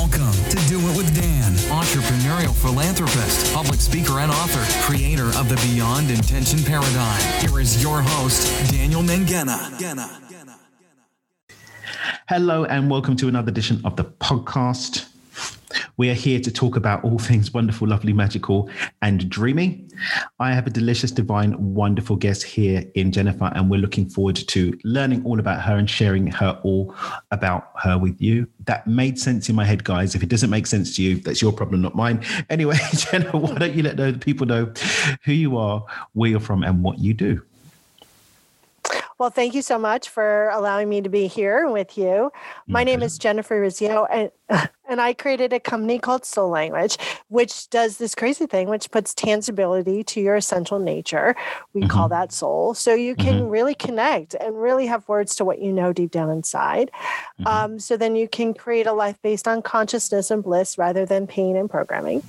Welcome to Do It with Dan, entrepreneurial philanthropist, public speaker, and author, creator of the Beyond Intention Paradigm. Here is your host, Daniel Mangena. Hello, and welcome to another edition of the podcast. We are here to talk about all things wonderful, lovely, magical, and dreamy. I have a delicious, divine, wonderful guest here in Jennifer, and we're looking forward to learning all about her and sharing her all about her with you. That made sense in my head, guys. If it doesn't make sense to you, that's your problem, not mine. Anyway, Jennifer, why don't you let the people know who you are, where you're from, and what you do? Well, thank you so much for allowing me to be here with you. My name is Jennifer Urezzio, and and I created a company called Soul Language, which does this crazy thing, which puts tangibility to your essential nature. We mm-hmm. call that soul. So you can mm-hmm. really connect and really have words to what you know deep down inside. Mm-hmm. Um, so then you can create a life based on consciousness and bliss rather than pain and programming.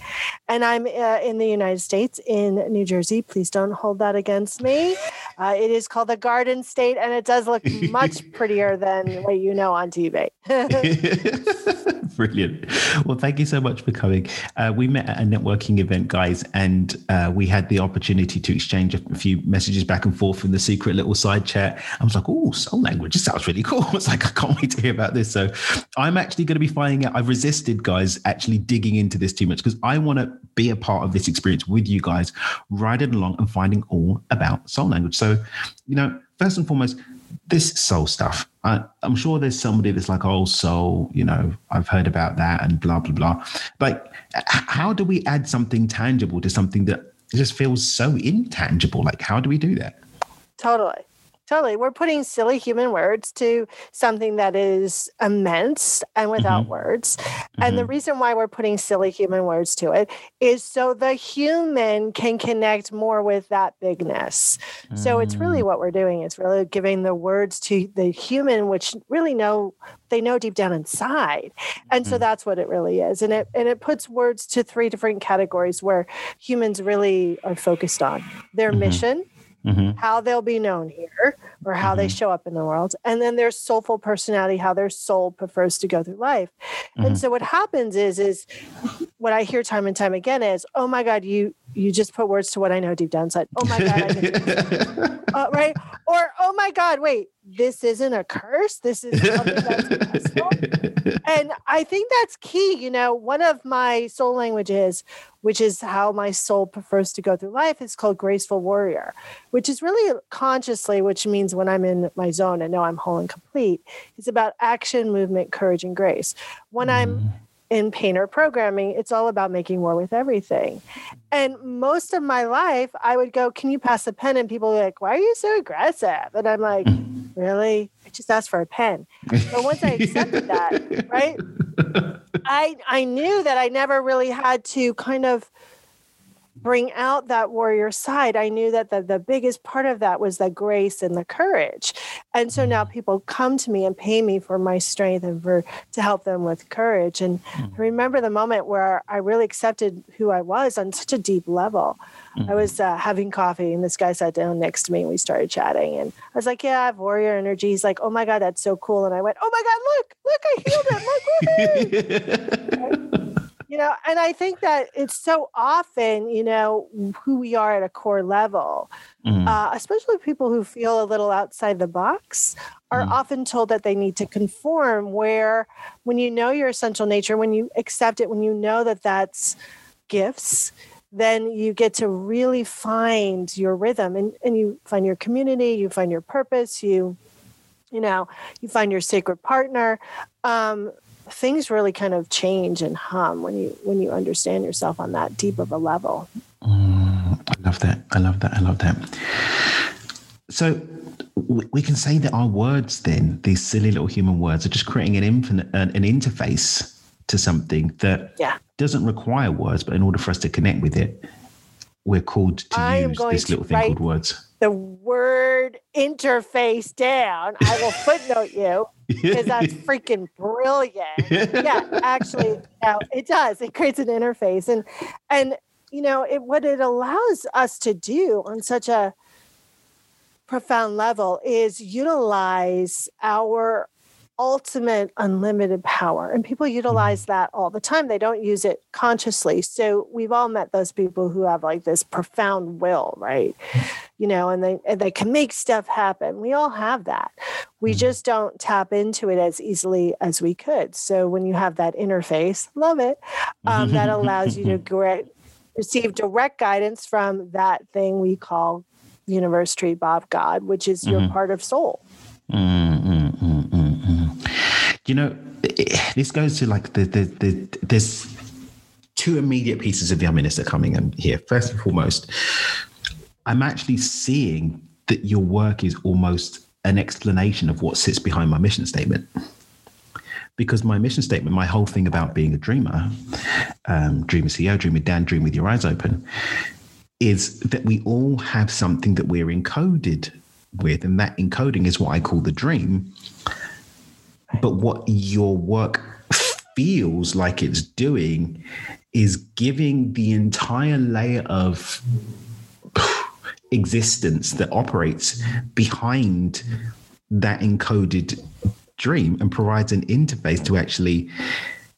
And I'm uh, in the United States, in New Jersey. Please don't hold that against me. Uh, it is called the Garden State, and it does look much prettier than what you know on TV. Brilliant. Well, thank you so much for coming. Uh, we met at a networking event, guys, and uh, we had the opportunity to exchange a few messages back and forth in the secret little side chat. I was like, oh, soul language, sounds really cool. It's like, I can't wait to hear about this. So I'm actually going to be finding out. I've resisted, guys, actually digging into this too much because I want to be a part of this experience with you guys, riding along and finding all about soul language. So, you know, first and foremost, this soul stuff. I, am sure there's somebody that's like, oh, soul, you know, I've heard about that and blah, blah, blah. But how do we add something tangible to something that just feels so intangible? Like, how do we do that? Totally. Totally. We're putting silly human words to something that is immense and without mm-hmm. words. Mm-hmm. And the mm-hmm. reason why we're putting silly human words to it is so the human can connect more with that bigness. Mm. So it's really mm. what we're doing. It's really giving the words to the human, which really know they know deep down inside. And so mm. that's what it really is. And it and it puts words to three different categories where humans really are focused on their mm-hmm. mission mm-hmm. how they'll be known here or how mm-hmm. they show up in the world. And then their soulful personality, how their soul prefers to go through life. Mm-hmm. And so what happens is, is what I hear time and time again is, oh my God, you you just put words to what I know deep down inside. Oh my God, uh, right? Or oh my God, wait, this isn't a curse. This is and I think that's key. You know, one of my soul languages, which is how my soul prefers to go through life, is called graceful warrior, which is really consciously, which means when I'm in my zone and know I'm whole and complete. It's about action, movement, courage, and grace. When I'm mm in painter programming, it's all about making war with everything. And most of my life, I would go, Can you pass a pen? And people are like, Why are you so aggressive? And I'm like, Really? I just asked for a pen. But once I accepted that, right? I I knew that I never really had to kind of bring out that warrior side, I knew that the, the biggest part of that was the grace and the courage. And so now mm. people come to me and pay me for my strength and for to help them with courage. And mm. I remember the moment where I really accepted who I was on such a deep level. Mm. I was uh, having coffee and this guy sat down next to me and we started chatting. And I was like, Yeah, I have warrior energy. He's like, Oh my God, that's so cool. And I went, Oh my God, look, look, I healed him. Look, you know and i think that it's so often you know who we are at a core level mm. uh, especially people who feel a little outside the box are mm. often told that they need to conform where when you know your essential nature when you accept it when you know that that's gifts then you get to really find your rhythm and, and you find your community you find your purpose you you know you find your sacred partner um, things really kind of change and hum when you when you understand yourself on that deep of a level. Mm, I love that. I love that. I love that. So we can say that our words, then these silly little human words, are just creating an infinite an, an interface to something that yeah. doesn't require words, but in order for us to connect with it, we're called to I use this little thing called words. The word interface down. I will footnote you because that's freaking brilliant. Yeah, actually, you it does. It creates an interface, and and you know it, what it allows us to do on such a profound level is utilize our ultimate unlimited power. And people utilize that all the time. They don't use it consciously. So we've all met those people who have like this profound will, right? You know, and they and they can make stuff happen. We all have that. We just don't tap into it as easily as we could. So when you have that interface, love it, um, that allows you to great, receive direct guidance from that thing we call universe tree Bob God, which is your mm-hmm. part of soul. Mm-hmm. You know, this goes to like the, the, the there's two immediate pieces of the that are coming in here. First and foremost, I'm actually seeing that your work is almost an explanation of what sits behind my mission statement because my mission statement, my whole thing about being a dreamer, um, dream with CEO, dream with Dan, dream with your eyes open, is that we all have something that we're encoded with, and that encoding is what I call the dream. But what your work feels like it's doing is giving the entire layer of existence that operates behind that encoded dream and provides an interface to actually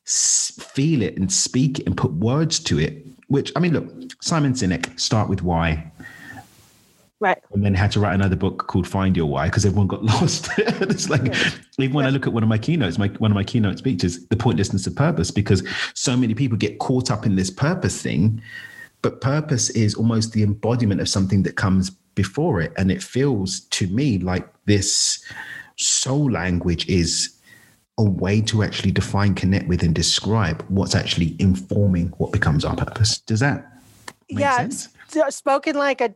feel it and speak it and put words to it. Which, I mean, look, Simon Sinek, start with why. Right. And then had to write another book called Find Your Why because everyone got lost. it's like, yeah. even when I look at one of my keynotes, my, one of my keynote speeches, the pointlessness of purpose, because so many people get caught up in this purpose thing. But purpose is almost the embodiment of something that comes before it. And it feels to me like this soul language is a way to actually define, connect with, and describe what's actually informing what becomes our purpose. Does that make yeah, sense? Uh, spoken like a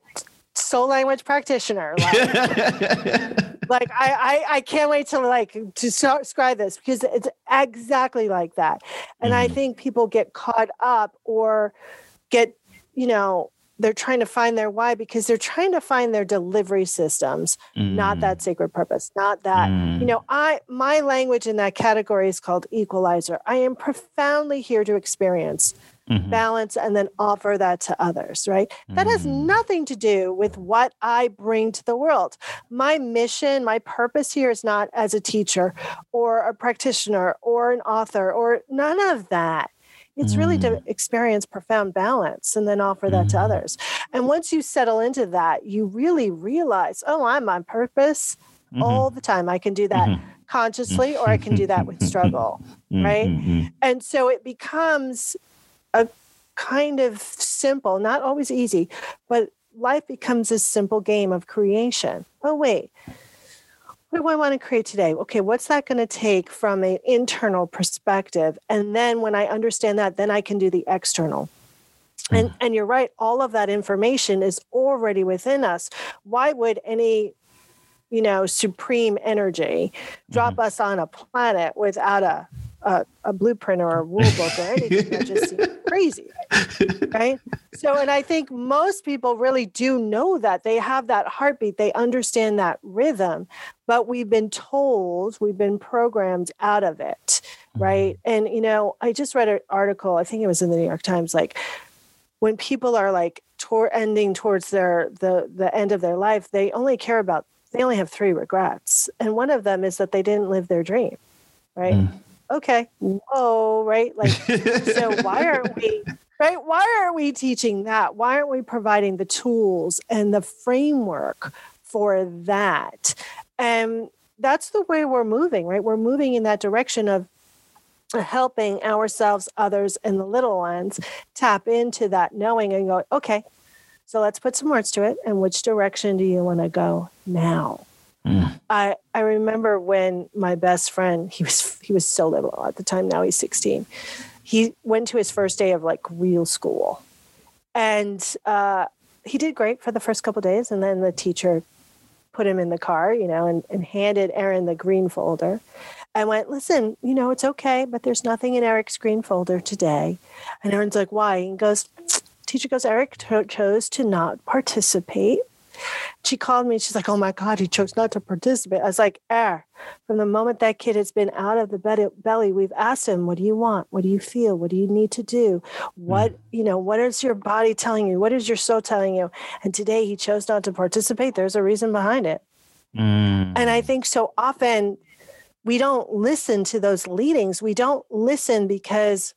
soul language practitioner. Like, like I, I, I can't wait to like to describe this because it's exactly like that. And mm. I think people get caught up or get, you know, they're trying to find their why because they're trying to find their delivery systems mm. not that sacred purpose not that mm. you know i my language in that category is called equalizer i am profoundly here to experience mm-hmm. balance and then offer that to others right mm. that has mm. nothing to do with what i bring to the world my mission my purpose here is not as a teacher or a practitioner or an author or none of that it's really to mm. experience profound balance and then offer that mm. to others. And once you settle into that, you really realize, oh, I'm on purpose mm-hmm. all the time. I can do that mm-hmm. consciously or I can do that with struggle. Mm-hmm. right. Mm-hmm. And so it becomes a kind of simple, not always easy, but life becomes a simple game of creation. Oh, wait what do I want to create today? Okay, what's that going to take from an internal perspective? And then when I understand that, then I can do the external. And, mm. and you're right, all of that information is already within us. Why would any, you know, supreme energy drop mm-hmm. us on a planet without a a, a, blueprint or a rule book or anything. that just seems crazy. Right. So, and I think most people really do know that they have that heartbeat, they understand that rhythm, but we've been told, we've been programmed out of it. Right. Mm-hmm. And, you know, I just read an article, I think it was in the New York Times, like, when people are like ending towards their the the end of their life they only care about they only have three regrets and one of them is that they didn't live their dream right mm okay, mm. whoa, right? Like, so why aren't we, right? Why aren't we teaching that? Why aren't we providing the tools and the framework for that? And that's the way we're moving, right? We're moving in that direction of helping ourselves, others, and the little ones tap into that knowing and go, okay, so let's put some words to it. And which direction do you want to go now? Mm. I I remember when my best friend he was he was so little at the time now he's 16 he went to his first day of like real school and uh, he did great for the first couple days and then the teacher put him in the car you know and, and handed Aaron the green folder I went, listen, you know, it's okay, but there's nothing in Eric's green folder today. And Aaron's like, why? And goes, teacher goes, Eric chose to not participate she called me. She's like, "Oh my God, he chose not to participate." I was like, "Air." From the moment that kid has been out of the belly, we've asked him, "What do you want? What do you feel? What do you need to do? What mm. you know? What is your body telling you? What is your soul telling you?" And today he chose not to participate. There's a reason behind it. Mm. And I think so often we don't listen to those leadings. We don't listen because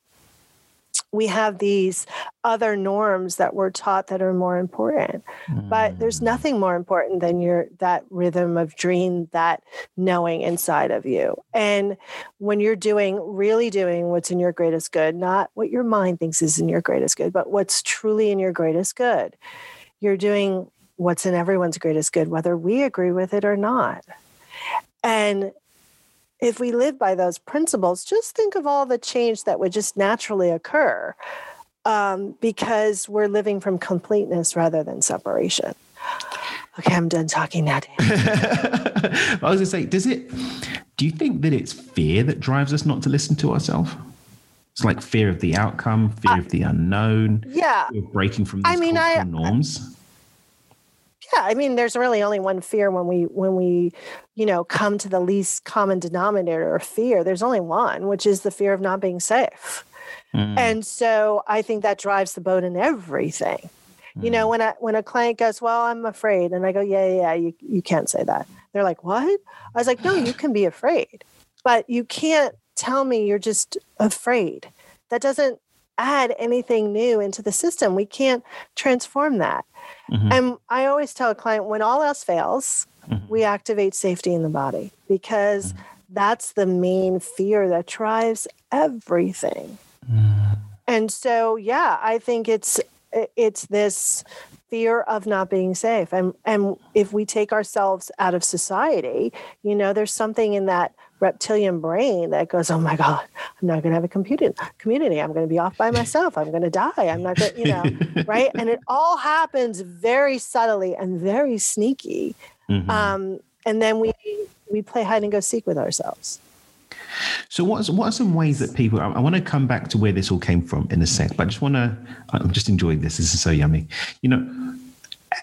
we have these other norms that we're taught that are more important mm. but there's mm. nothing more important than your that rhythm of dream that knowing inside of you and when you're doing really doing what's in your greatest good not what your mind thinks is in your greatest good but what's truly in your greatest good you're doing what's in everyone's greatest good whether we agree with it or not and if we live by those principles, just think of all the change that would just naturally occur um, because we're living from completeness rather than separation. Okay, I'm done talking now. I was going to say, does it? Do you think that it's fear that drives us not to listen to ourselves? It's like fear of the outcome, fear of the unknown. Yeah, breaking from these I mean, I, norms yeah i mean there's really only one fear when we when we you know come to the least common denominator of fear there's only one which is the fear of not being safe mm. and so i think that drives the boat in everything mm. you know mm. when a when a client goes well i'm afraid and i go yeah yeah, yeah you, you can't say that they're like what i was like no you can be afraid but you can't tell me you're just afraid that doesn't add anything new into the system we can't transform that Mm-hmm. And I always tell a client when all else fails, mm-hmm. we activate safety in the body because mm-hmm. that's the main fear that drives everything. Mm-hmm. And so, yeah, I think it's it's this fear of not being safe and and if we take ourselves out of society you know there's something in that reptilian brain that goes, "Oh my God, I'm not going to have a community. Community. I'm going to be off by myself. I'm going to die. I'm not going, to, you know, right?" And it all happens very subtly and very sneaky. Mm-hmm. Um, and then we we play hide and go seek with ourselves. So what's what are some ways that people? I, I want to come back to where this all came from in a sec, but I just want to. I'm just enjoying this. This is so yummy. You know,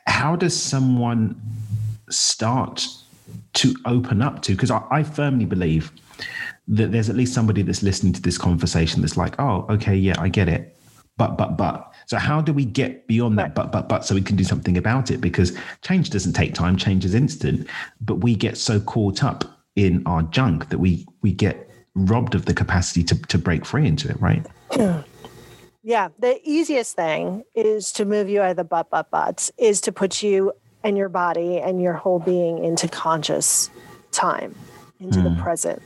how does someone start to open up to because I, I, firmly believe that there's at least somebody that's listening to this conversation that's like oh okay yeah i get it. But but but. So how do we get beyond that but but but so we can do something about it? Because change doesn't take time change is instant. But we get so caught up in our junk that we we get robbed of the capacity to to break free into it right? Yeah. The easiest thing is to move you out of the but but buts is to put you and your body and your whole being into conscious time, into mm. the present.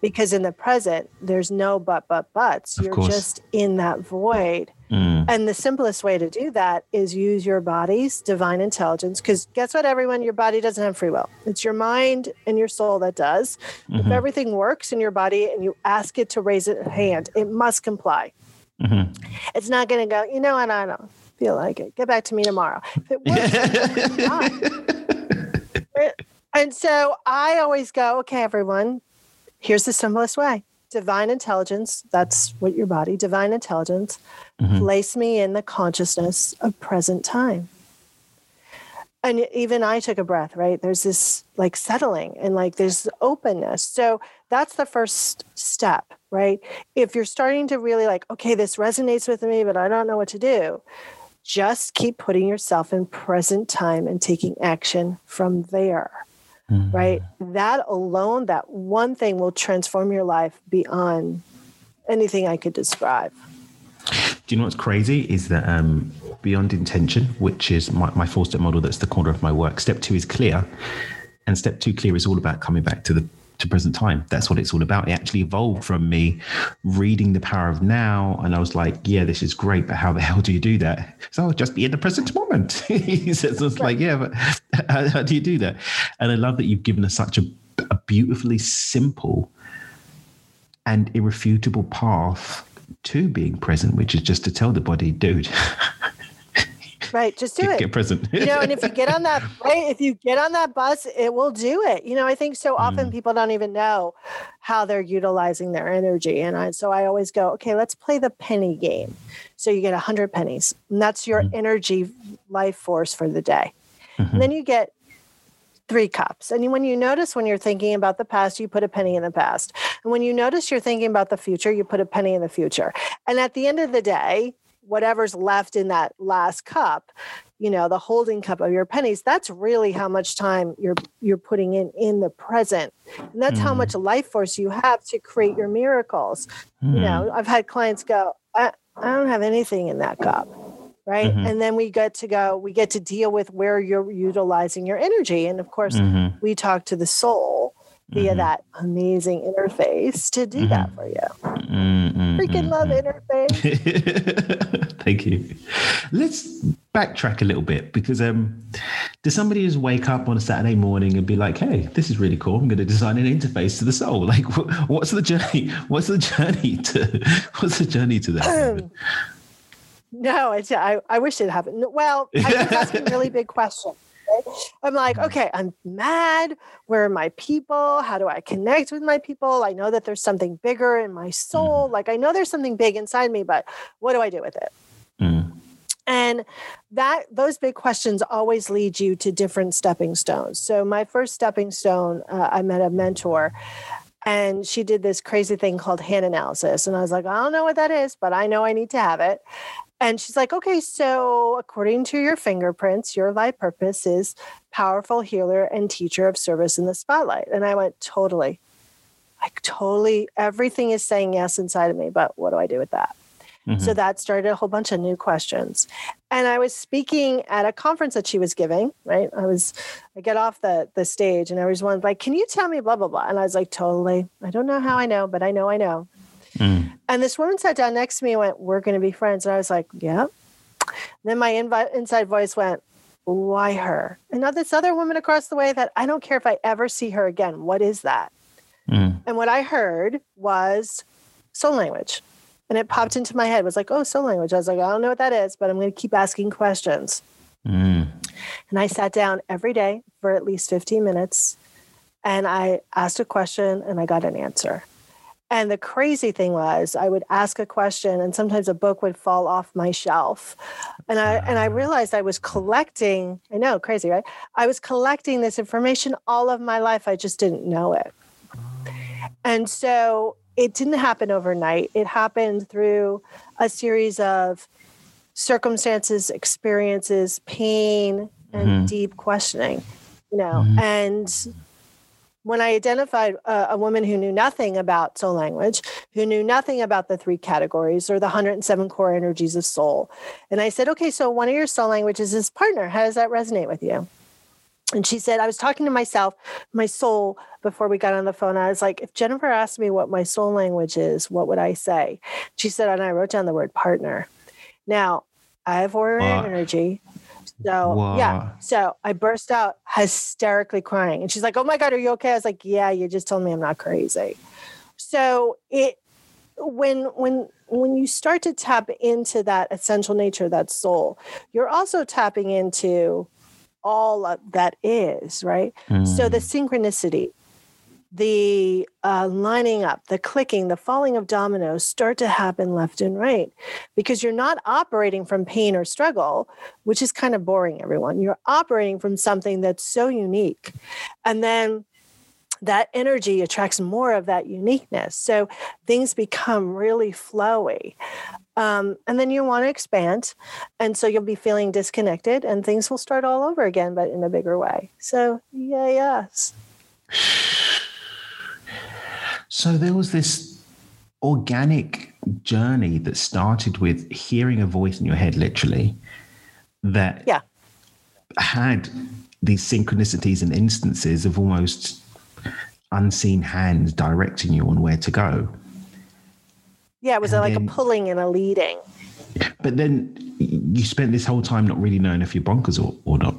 Because in the present, there's no but, but, buts. Of You're course. just in that void. Mm. And the simplest way to do that is use your body's divine intelligence. Because guess what, everyone? Your body doesn't have free will. It's your mind and your soul that does. Mm-hmm. If everything works in your body and you ask it to raise a hand, it must comply. Mm-hmm. It's not going to go, you know what, I don't feel like it. Get back to me tomorrow. If it works, and so I always go, okay, everyone, here's the simplest way. Divine intelligence, that's what your body, divine intelligence, mm-hmm. place me in the consciousness of present time. And even I took a breath, right? There's this like settling and like there's openness. So that's the first step, right? If you're starting to really like, okay, this resonates with me, but I don't know what to do, just keep putting yourself in present time and taking action from there. Mm-hmm. Right? That alone, that one thing will transform your life beyond anything I could describe. Do you know what's crazy is that um, beyond intention, which is my, my four step model that's the corner of my work, step two is clear. And step two clear is all about coming back to the to present time. That's what it's all about. It actually evolved from me reading The Power of Now. And I was like, yeah, this is great, but how the hell do you do that? So I'll just be in the present moment. he says, it's like, yeah, but how, how, do you do that? And I love that you've given us such a, a beautifully simple and irrefutable path to being present, which is just to tell the body, dude, Right. Just do it. Get present. you know, and if you get on that right, if you get on that bus, it will do it. You know, I think so often mm. people don't even know how they're utilizing their energy. And I so I always go, okay, let's play the penny game. So you get a hundred pennies. And that's your mm. energy life force for the day. Mm-hmm. And then you get three cups. And when you notice when you're thinking about the past, you put a penny in the past. And when you notice you're thinking about the future, you put a penny in the future. And at the end of the day, whatever's left in that last cup you know the holding cup of your pennies that's really how much time you're you're putting in in the present and that's mm. how much life force you have to create your miracles mm. you know i've had clients go I, I don't have anything in that cup right mm-hmm. and then we get to go we get to deal with where you're utilizing your energy and of course mm-hmm. we talk to the soul via mm-hmm. that amazing interface to do that mm-hmm. for you mm-hmm. freaking love interface thank you let's backtrack a little bit because um does somebody just wake up on a saturday morning and be like hey this is really cool i'm going to design an interface to the soul like what's the journey what's the journey to what's the journey to that No, it's, I, I wish it happened. Well, I was asking really big questions. I'm like, mm-hmm. okay, I'm mad. Where are my people? How do I connect with my people? I know that there's something bigger in my soul. Mm-hmm. Like I know there's something big inside me, but what do I do with it? Mm. And that those big questions always lead you to different stepping stones. So my first stepping stone, uh, I met a mentor and she did this crazy thing called hand analysis and i was like i don't know what that is but i know i need to have it and she's like, okay, so according to your fingerprints, your life purpose is powerful healer and teacher of service in the spotlight. And I went, totally. Like, totally, everything is saying yes inside of me, but what do I do with that? Mm-hmm. So that started a whole bunch of new questions. And I was speaking at a conference that she was giving, right? I was, I get off the, the stage and everyone's like, can you tell me blah, blah, blah? And I was like, totally. I don't know how I know, but I know I know. Mm. And this woman sat down next to me and went, We're going to be friends. And I was like, Yeah. then my invi- inside voice went, Why her? And now this other woman across the way that I don't care if I ever see her again. What is that? Mm. And what I heard was soul language. And it popped into my head. It was like, oh, soul language. I was like, I don't know what that is, but I'm going to keep asking questions. Mm. And I sat down every day for at least 15 minutes and I asked a question and I got an answer. And the crazy thing was, I would ask a question, and sometimes a book would fall off my shelf. And I and I ah. realized I was collecting. I know, crazy, right? I was collecting this information all of my life. I just didn't know it. And so it didn't happen overnight. It happened through a series of circumstances, experiences, pain, and mm-hmm. deep questioning. You know, mm-hmm. and when I identified a, a, woman who knew nothing about soul language, who knew nothing about the three categories or the 107 core energies of soul, and I said, okay, so one of your soul languages is partner. How does that resonate with you? And she said, I was talking to myself, my soul, before we got on the phone. I was like, if Jennifer asked me what my soul language is, what would I say? She said, and I wrote down the word partner. Now, I have warrior uh, energy. So Whoa. yeah. So I burst out hysterically crying. And she's like, Oh my God, are you okay? I was like, Yeah, you just told me I'm not crazy. So it when when when you start to tap into that essential nature, that soul, you're also tapping into all that is, right? Mm. So the hmm. synchronicity, the uh, lining up, the clicking, the falling of dominoes start to happen left and right because you're not operating from pain or struggle, which is kind of boring, everyone. You're operating from something that's so unique. And then that energy attracts more of that uniqueness. So things become really flowy. Um, and then you want to expand. And so you'll be feeling disconnected and things will start all over again, but in a bigger way. So, yeah, yes. So there was this organic journey that started with hearing a voice in your head, literally, that yeah. had these synchronicities and instances of almost unseen hands directing you on where to go. Yeah, it was a, like then, a pulling and a leading. But then you spent this whole time not really knowing if you're bonkers or, or not.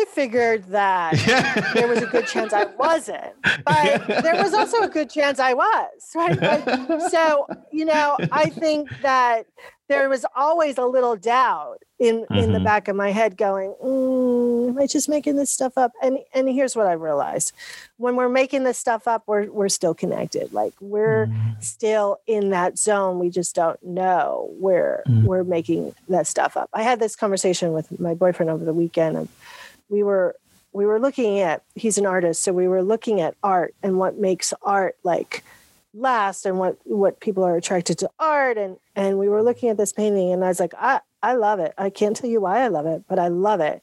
I figured that there was a good chance I wasn't, but there was also a good chance I was, right? Like, so, you know, I think that there was always a little doubt in mm-hmm. in the mm-hmm. back of my head going mm, am i just making this stuff up and and here's what i realized when we're making this stuff up we're we're still connected like we're mm. still in that zone we just don't know where mm. we're making that stuff up i had this conversation with my boyfriend over the weekend and we were we were looking at he's an artist so we were looking at art and what makes art like last and what what people are attracted to art and and we were looking at this painting and I was like I I love it. I can't tell you why I love it, but I love it.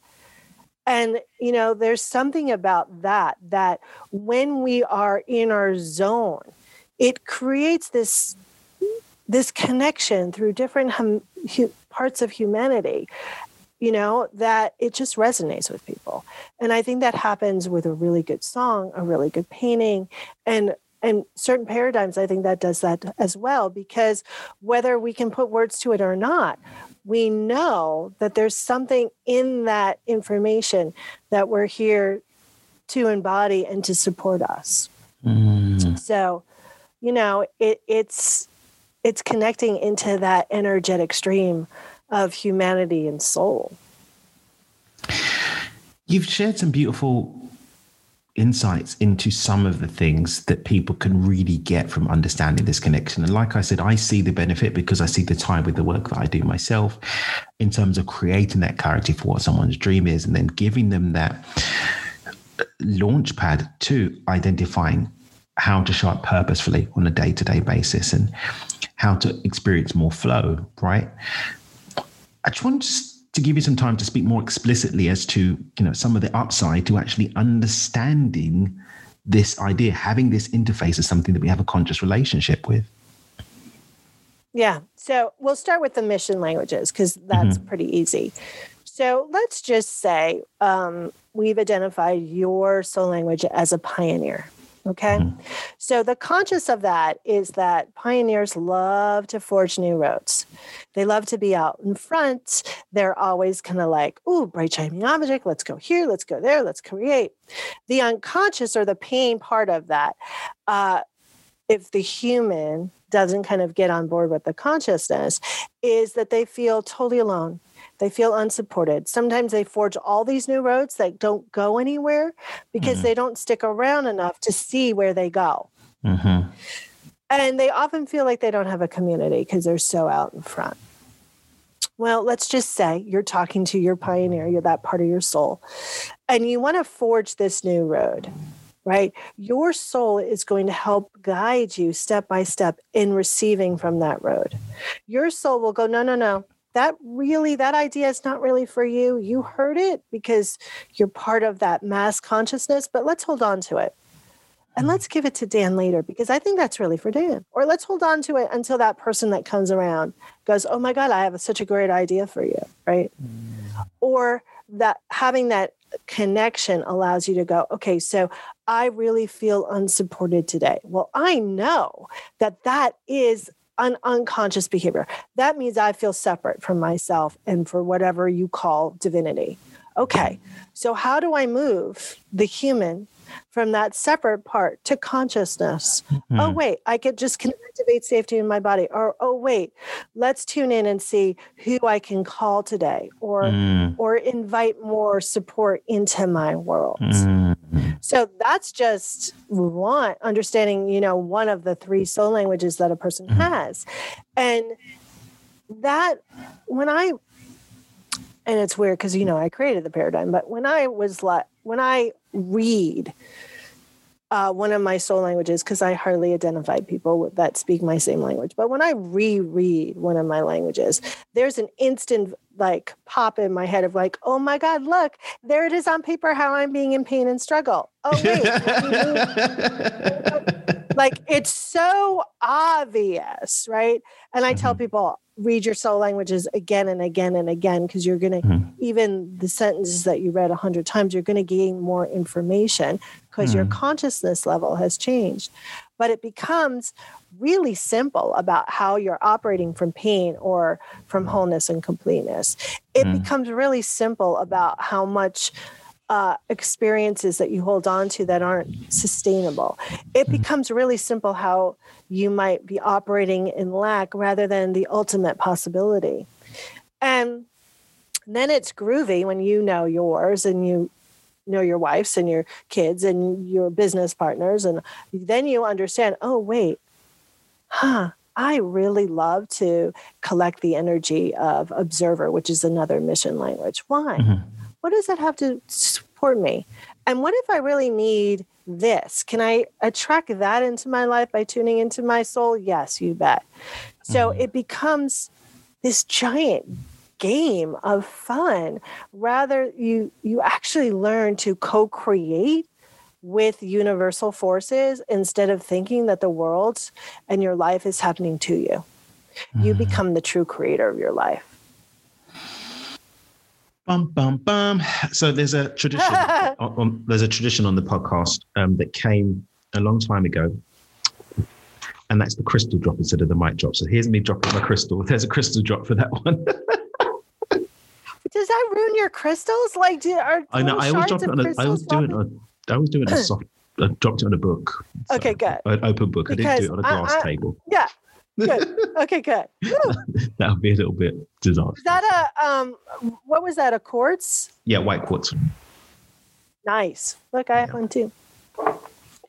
And you know, there's something about that that when we are in our zone, it creates this this connection through different hum, hu, parts of humanity you know that it just resonates with people and i think that happens with a really good song a really good painting and and certain paradigms i think that does that as well because whether we can put words to it or not we know that there's something in that information that we're here to embody and to support us mm. so you know it, it's it's connecting into that energetic stream of humanity and soul. You've shared some beautiful insights into some of the things that people can really get from understanding this connection. And like I said, I see the benefit because I see the time with the work that I do myself in terms of creating that clarity for what someone's dream is and then giving them that launch pad to identifying how to show up purposefully on a day to day basis and how to experience more flow, right? I just want to give you some time to speak more explicitly as to you know some of the upside to actually understanding this idea, having this interface as something that we have a conscious relationship with. Yeah. So we'll start with the mission languages because that's mm-hmm. pretty easy. So let's just say um, we've identified your soul language as a pioneer. Okay. Mm-hmm. So the conscious of that is that pioneers love to forge new roads. They love to be out in front. They're always kind of like, ooh, bright shining object. Let's go here. Let's go there. Let's create. The unconscious or the pain part of that, uh, if the human doesn't kind of get on board with the consciousness, is that they feel totally alone they feel unsupported. Sometimes they forge all these new roads that don't go anywhere because mm-hmm. they don't stick around enough to see where they go. Mm-hmm. And they often feel like they don't have a community because they're so out in front. Well, let's just say you're talking to your pioneer, you're that part of your soul, and you want to forge this new road, right? Your soul is going to help guide you step by step in receiving from that road. Your soul will go, no, no, no, that really that idea is not really for you. You heard it because you're part of that mass consciousness but let's hold on to it. And mm. let's give it to dan later because i think that's really for dan. Or let's hold on to it until that person that comes around goes oh my god i have such a great idea for you right? Mm. or that having that connection allows you to go okay so i really feel unsupported today. Well i know that that is an unconscious behavior. That means I feel separate from myself and for whatever you call divinity. Okay, so how do I move the human from that separate part to consciousness? Mm-hmm. Oh, wait, I could just activate safety in my body. Or, oh, wait, let's tune in and see who I can call today or, mm. or invite more support into my world. Mm. So that's just one understanding, you know, one of the three soul languages that a person mm-hmm. has. And that when I and it's weird because you know I created the paradigm, but when I was like when I read uh, one of my soul languages because I hardly identify people that speak my same language. But when I reread one of my languages, there's an instant like pop in my head of like, oh my God, look, there it is on paper how I'm being in pain and struggle. Oh, wait. like it's so obvious, right? And I tell mm-hmm. people, read your soul languages again and again and again because you're going to mm-hmm. even the sentences that you read a hundred times you're going to gain more information because mm-hmm. your consciousness level has changed but it becomes really simple about how you're operating from pain or from wholeness and completeness it mm-hmm. becomes really simple about how much uh, experiences that you hold on to that aren't sustainable. It mm-hmm. becomes really simple how you might be operating in lack rather than the ultimate possibility. And then it's groovy when you know yours and you know your wife's and your kids and your business partners. And then you understand, oh, wait, huh, I really love to collect the energy of observer, which is another mission language. Why? Mm-hmm. What does that have to support me? And what if I really need this? Can I attract that into my life by tuning into my soul? Yes, you bet. So Mm-hmm. it becomes this giant game of fun rather you you actually learn to co-create with universal forces instead of thinking that the world and your life is happening to you you Mm-hmm. become the true creator of your life Bum bum bum. So there's a tradition. on, there's a tradition on the podcast um, that came a long time ago, and that's the crystal drop instead of the mic drop. So here's me dropping my crystal. There's a crystal drop for that one. does that ruin your crystals like do are I know. I always drop it on. A, I was doing. I was doing a soft. I dropped it on a book. So, Okay, good. An open book. I didn't do it on a glass I- table. yeah good okay good that would be a little bit disastrous. is that a um what was that a quartz yeah, white quartz. nice look i have Yeah. one too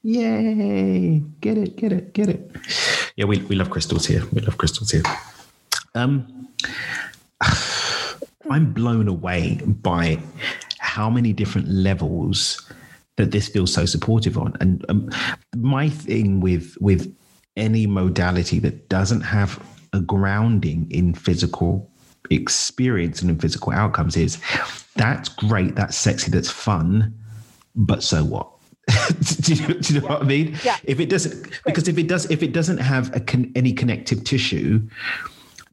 Yay! Get it, get it, get it. Yeah, we, we love crystals here. We love crystals here. Um, I'm blown away by how many different levels that this feels so supportive on. And um, my thing with with any modality that doesn't have a grounding in physical experience and in physical outcomes is that's great, that's sexy, that's fun, but so what? do, you, do you know what I mean? Yeah. If it doesn't, because if it does, if it doesn't have a con, any connective tissue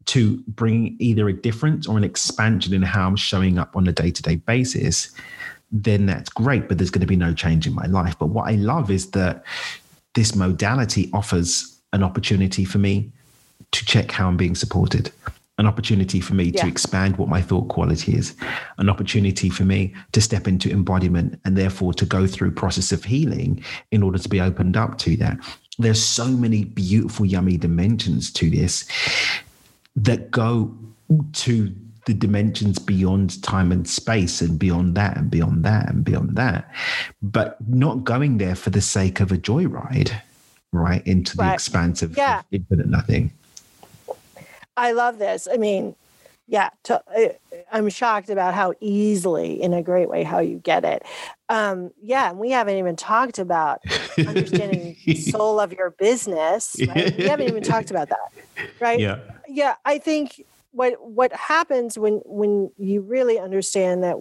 to bring either a difference or an expansion in how I'm showing up on a day to day basis, then that's great. But there's going to be no change in my life. But what I love is that this modality offers an opportunity for me to check how I'm being supported, an opportunity for me Yeah. to expand what my thought quality is, an opportunity for me to step into embodiment and therefore to go through process of healing in order to be opened up to that. There's so many beautiful, yummy dimensions to this that go to the dimensions beyond time and space and beyond that and beyond that and beyond that, but not going there for the sake of a joyride, right? Into the Right. expanse of, Yeah. infinite nothing. I love this. I mean, yeah, to, I- I'm shocked about how easily, in a great way, how you get it. Um, yeah, and we haven't even talked about understanding the soul of your business. Right? We haven't even talked about that, right? Yeah. yeah i think what what happens when when you really understand that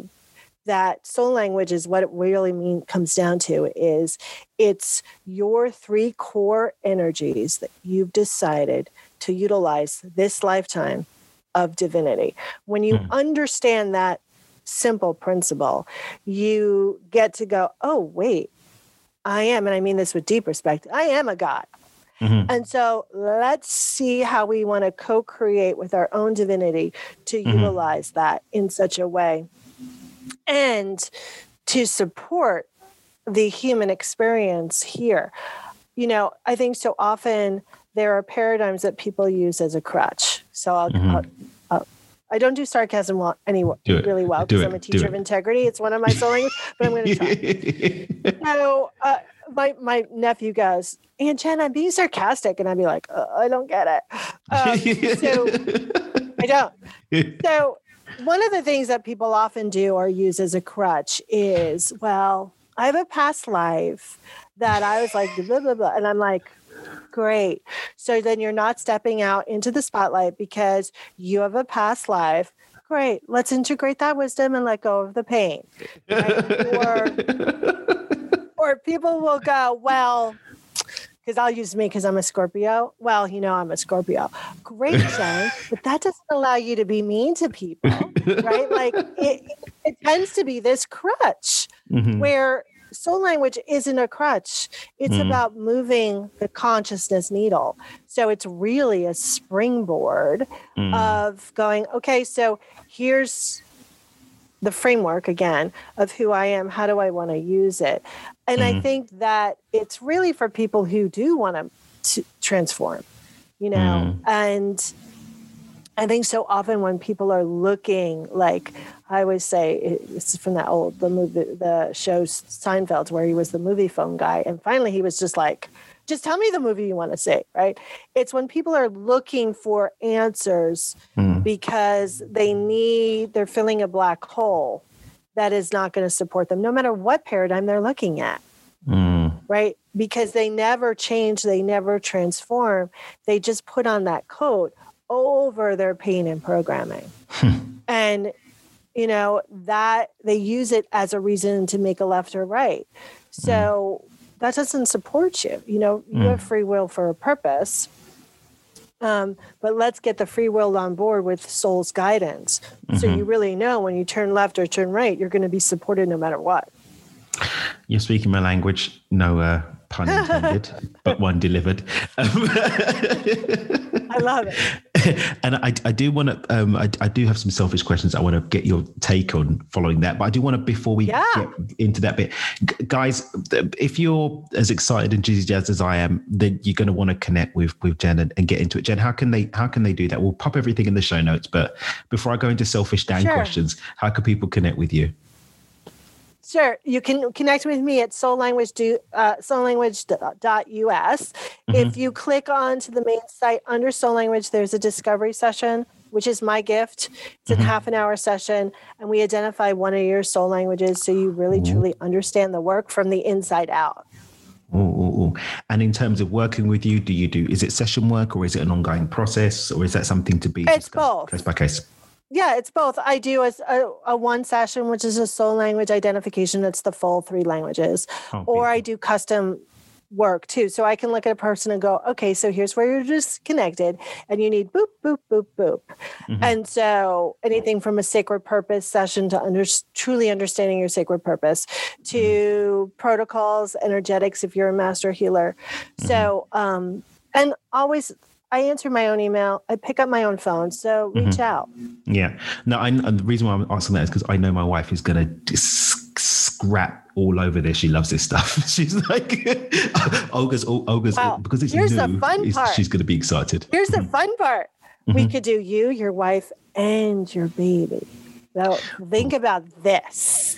that soul language is what it really mean comes down to is it's your three core energies that you've decided to utilize this lifetime of divinity when you Hmm. understand that simple principle you get to go oh wait i am and i mean this with deep respect i am a god Mhm. and so let's see how we want to co create with our own divinity to Mhm. utilize that in such a way and to support the human experience here. You know, I think so often there are paradigms that people use as a crutch. So I'll, Mhm. I'll, I'll I don't do sarcasm well, Do really well because. I'm a teacher of integrity. It's one of my soul language, but I'm going to try so uh, my my nephew goes, Aunt Jen, I'm being sarcastic, and I'd be like, uh, I don't get it. Um, so I don't. So one of the things that people often do or use as a crutch is, well, I have a past life that I was like blah blah blah, and I'm like. Great. So then you're not stepping out into the spotlight because you have a past life. Great. Let's integrate that wisdom and let go of the pain. Right? Or or people will go, well, because I'll use me because I'm a Scorpio. Well, you know, I'm a Scorpio. Great, Jen, but that doesn't allow you to be mean to people, right? Like it, it tends to be this crutch Mhm. where soul language isn't a crutch. It's Mm. about moving the consciousness needle. So it's really a springboard Mm. of going, okay, so here's the framework again of who I am. How do I want to use it? And I Mhm. think that it's really for people who do want to transform, you know, and I think so often when people are looking, like I always say, it's from that old the movie, the show Seinfeld, where he was the movie phone guy, and finally he was just like, "Just tell me the movie you want to see." Right? It's when people are looking for answers Mm. because they need, they're filling a black hole that is not going to support them, no matter what paradigm they're looking at. Mm. right? Because they never change, they never transform. They just put on that coat over their pain and programming. and you know that they use it as a reason to make a left or right. So mm. that doesn't support you. You know, you mm. have free will for a purpose. Um, but let's get the free will on board with soul's guidance. Mm-hmm. So you really know when you turn left or turn right, you're going to be supported no matter what. You're speaking my language. No uh, pun intended, but one delivered. I love it. And I, I do want to, um, I, I, do have some selfish questions I want to get your take on following that. But I do want to, before we yeah. get into that bit, G- guys, if you're as excited and jazz as I am, then you're going to want to connect with with Jen and, and, get into it. Jen, how can they how can they do that? We'll pop everything in the show notes. But before I go into selfish Dan sure. questions, how can people connect with you? Sure. You can connect with me at soullanguage, do, uh, soullanguage.us. Mm-hmm. If you click on to the main site under Soul Language, there's a discovery session, which is my gift. It's mm-hmm. a half an hour session, and we identify one of your soul languages so you really mm-hmm. truly understand the work from the inside out. Ooh, ooh, ooh. And in terms of working with you, do you do is it session work or is it an ongoing process or is that something to be it's both case by case? Yeah, it's both. I do a, a, a, one session, which is a soul language identification. That's the full three languages. Oh, or I do custom work too. So I can look at a person and go, okay, so here's where you're disconnected and you need boop, boop, boop, boop. Mm-hmm. And so anything from a sacred purpose session to under, truly understanding your sacred purpose to mm-hmm. protocols, energetics, if you're a master healer. Mm-hmm. So, um, and always I answer my own email. I pick up my own phone. So reach mm-hmm. out. Yeah. No, I, the reason why I'm asking that is because I know my wife is going to scrap all over this. She loves this stuff. She's like, Olga's, Olga's, wow. because it's Here's new, the fun part. she's going to be excited. Here's the fun part. Mm-hmm. We could do you, your wife, and your baby. So think about this,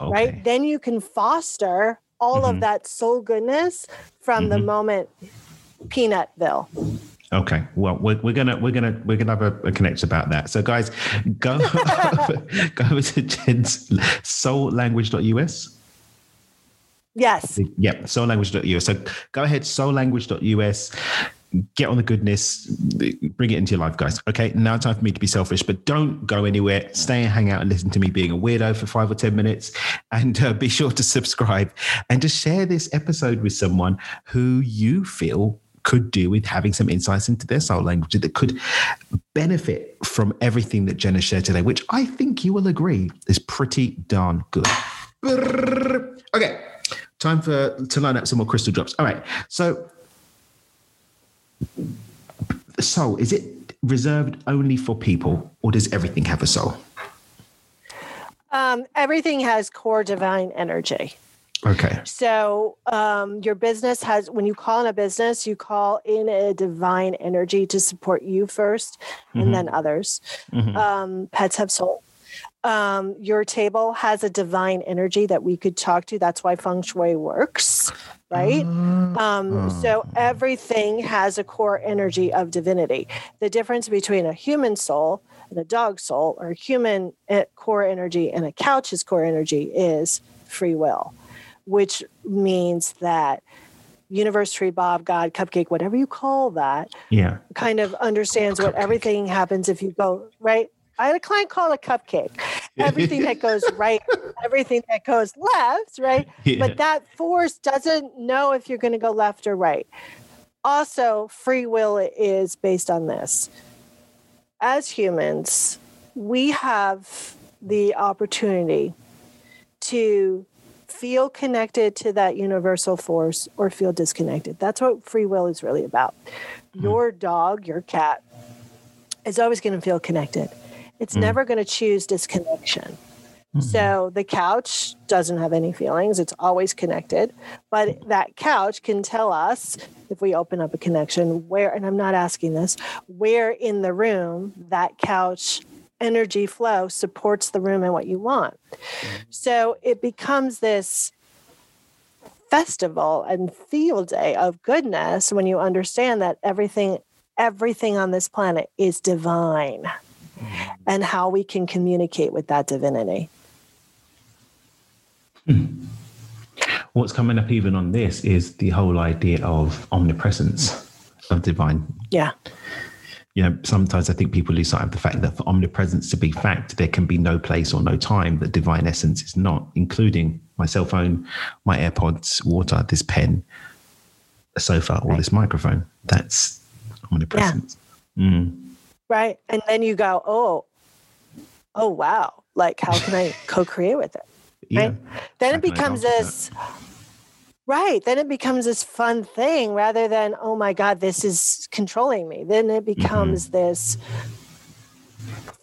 okay. right? Then you can foster all mm-hmm. of that soul goodness from mm-hmm. the moment Peanutville. Okay, well, we're, we're gonna we're gonna we're gonna have a, a connect about that. So, guys, go over, go over to Jen's soullanguage.us. Yes. Yep, soullanguage.us. So go ahead, soullanguage.us. Get on the goodness, bring it into your life, guys. Okay, now time for me to be selfish, but don't go anywhere. Stay and hang out and listen to me being a weirdo for five or 10 minutes. And uh, be sure to subscribe and to share this episode with someone who you feel could do with having some insights into their soul language that could benefit from everything that Jenna shared today, which I think you will agree is pretty darn good. Okay, time for to line up some more crystal drops. All right, so soul is it reserved only for people, or does everything have a soul? Um, everything has core divine energy. Okay. So um, your business has, when you call in a business, you call in a divine energy to support you 1st mm-hmm. and then others. Mm-hmm. Um, pets have soul. Um, your table has a divine energy that we could talk to. That's why feng shui works, right? Um, so everything has a core energy of divinity. The difference between a human soul and a dog soul, or human eh, core energy and a couch's core energy, is free will which means that universe tree bob god cupcake whatever you call that yeah. kind of understands cupcake. what everything happens if you go right? I had a client call a cupcake. Everything that goes right everything that goes left right? Yeah. but that force doesn't know if you're going to go left or right. Also free will is based on this. As humans we have the opportunity to feel connected to that universal force or feel disconnected. That's what free will is really about. Mm-hmm. Your dog, your cat, is always going to feel connected. It's mm-hmm. never going to choose disconnection. Mm-hmm. So the couch doesn't have any feelings. It's always connected. But that couch can tell us if we open up a connection where, and I'm not asking this, where in the room that couch energy flow supports the room and what you want. Mm-hmm. So it becomes this festival and field day of goodness when you understand that everything everything on this planet is divine mm-hmm. and how we can communicate with that divinity. Hmm. what's coming up even on this is the whole idea of omnipresence of divine. Yeah. You know, sometimes I think people lose sight of the fact that for omnipresence to be fact, there can be no place or no time that divine essence is not, including my cell phone, my AirPods, water, this pen, a sofa, or right. this microphone. That's omnipresence. Yeah. Mm. Right. And then you go, oh, oh, wow. Like, how can I co create with it? Yeah. Right. Then how it becomes this. That? Right. Then it becomes this fun thing rather than, oh my God, this is controlling me. Then it becomes mm-hmm. this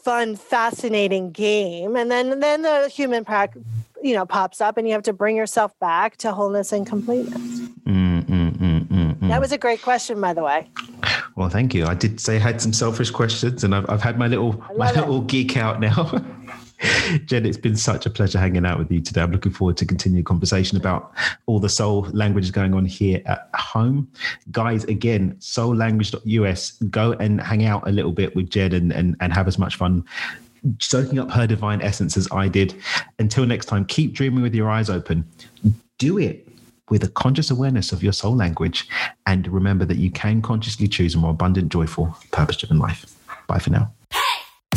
fun, fascinating game. And then then the human pack, you know pops up and you have to bring yourself back to wholeness and completeness mm, mm, mm, that was a great question by the way well thank you i did say i had some selfish questions and i've, I've had my little my it. little geek out now Jen, it's been such a pleasure hanging out with you today. I'm looking forward to continue conversation about all the soul languages going on here at home. Guys, again, soullanguage.us, go and hang out a little bit with Jen and, and, and have as much fun soaking up her divine essence as I did. Until next time, keep dreaming with your eyes open. Do it with a conscious awareness of your soul language. And remember that you can consciously choose a more abundant, joyful, purpose driven life. Bye for now.